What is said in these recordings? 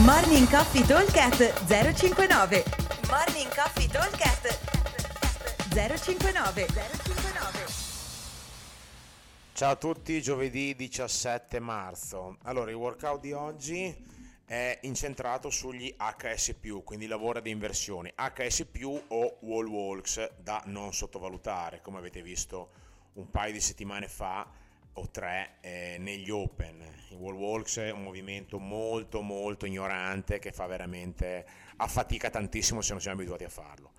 Morning Coffee Talkcast 059 Morning Coffee Talkcast 059 059 Ciao a tutti, giovedì 17 marzo. Allora, il workout di oggi è incentrato sugli HS+, quindi lavora di inversioni. HS+, o wall walks da non sottovalutare, come avete visto un paio di settimane fa o tre eh, negli open. Il wall walks è un movimento molto molto ignorante che fa veramente affatica tantissimo se non siamo abituati a farlo.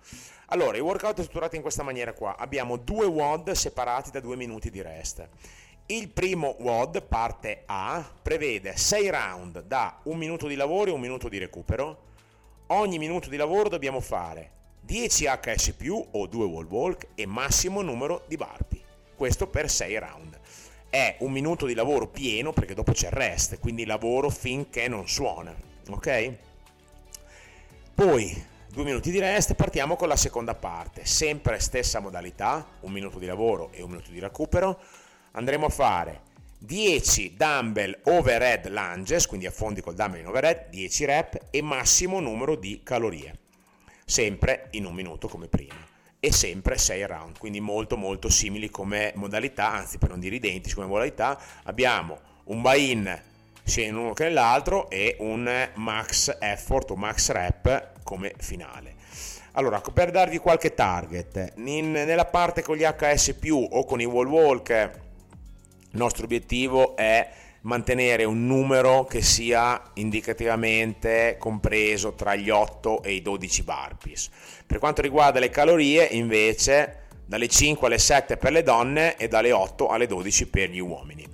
Allora, il workout è strutturato in questa maniera qua. Abbiamo due WOD separati da due minuti di rest. Il primo WOD, parte A, prevede 6 round da un minuto di lavoro e un minuto di recupero. Ogni minuto di lavoro dobbiamo fare 10 HS+, o 2 wall walk e massimo numero di burpee. Questo per 6 round è un minuto di lavoro pieno perché dopo c'è il rest, quindi lavoro finché non suona, ok? Poi due minuti di rest, partiamo con la seconda parte, sempre stessa modalità, un minuto di lavoro e un minuto di recupero. Andremo a fare 10 dumbbell overhead lunges, quindi affondi col dumbbell in overhead, 10 rep e massimo numero di calorie, sempre in un minuto come prima e sempre 6 round, quindi molto molto simili come modalità, anzi per non dire identici come modalità, abbiamo un buy-in sia in uno che nell'altro e un max effort o max rep come finale. Allora, per darvi qualche target, in, nella parte con gli HS+, o con i wall walk, il nostro obiettivo è mantenere un numero che sia indicativamente compreso tra gli 8 e i 12 burpees. Per quanto riguarda le calorie, invece, dalle 5 alle 7 per le donne e dalle 8 alle 12 per gli uomini.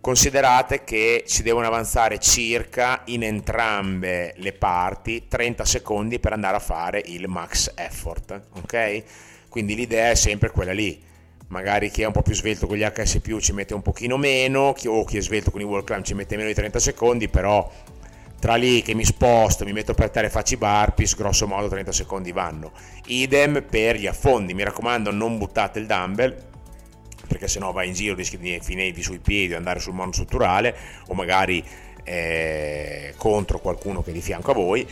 Considerate che ci devono avanzare circa in entrambe le parti 30 secondi per andare a fare il max effort, ok? Quindi l'idea è sempre quella lì magari chi è un po' più svelto con gli HS ci mette un pochino meno, o chi è svelto con i wall climb ci mette meno di 30 secondi, però tra lì che mi sposto, mi metto per terra e faccio i burpees, grosso modo 30 secondi vanno. Idem per gli affondi, mi raccomando non buttate il dumbbell, perché sennò vai in giro, rischi di finire sui piedi o andare sul monostrutturale, o magari eh, contro qualcuno che è di fianco a voi.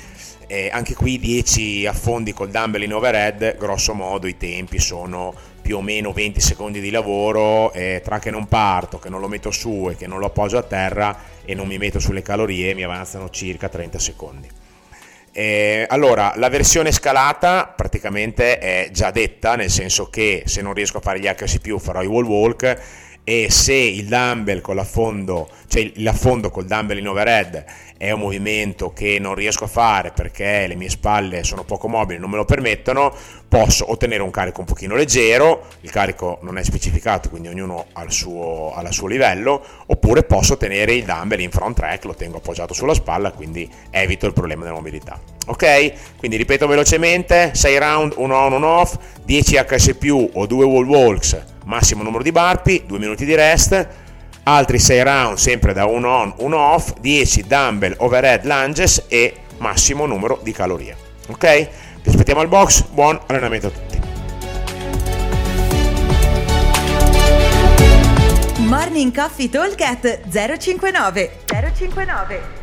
Eh, anche qui 10 affondi col dumbbell in overhead, grosso modo i tempi sono più o meno 20 secondi di lavoro e tra che non parto, che non lo metto su e che non lo appoggio a terra e non mi metto sulle calorie mi avanzano circa 30 secondi. Eh, allora, la versione scalata praticamente è già detta, nel senso che se non riesco a fare gli HS+, farò i wall walk e se il dumbbell con l'affondo, cioè l'affondo col dumbbell in overhead è un movimento che non riesco a fare perché le mie spalle sono poco mobili, non me lo permettono, posso ottenere un carico un pochino leggero, il carico non è specificato, quindi ognuno ha il suo, ha il suo livello, oppure posso tenere il dumbbell in front track, lo tengo appoggiato sulla spalla, quindi evito il problema della mobilità. Ok? Quindi ripeto velocemente, 6 round, 1 on, 1 off, 10 HS+, o 2 wall walks, massimo numero di burpee, 2 minuti di rest, altri 6 round sempre da 1 on, 1 off, 10 dumbbell overhead lunges e massimo numero di calorie. Ok? Vi aspettiamo al box, buon allenamento a tutti. Morning Coffee Talk 059 059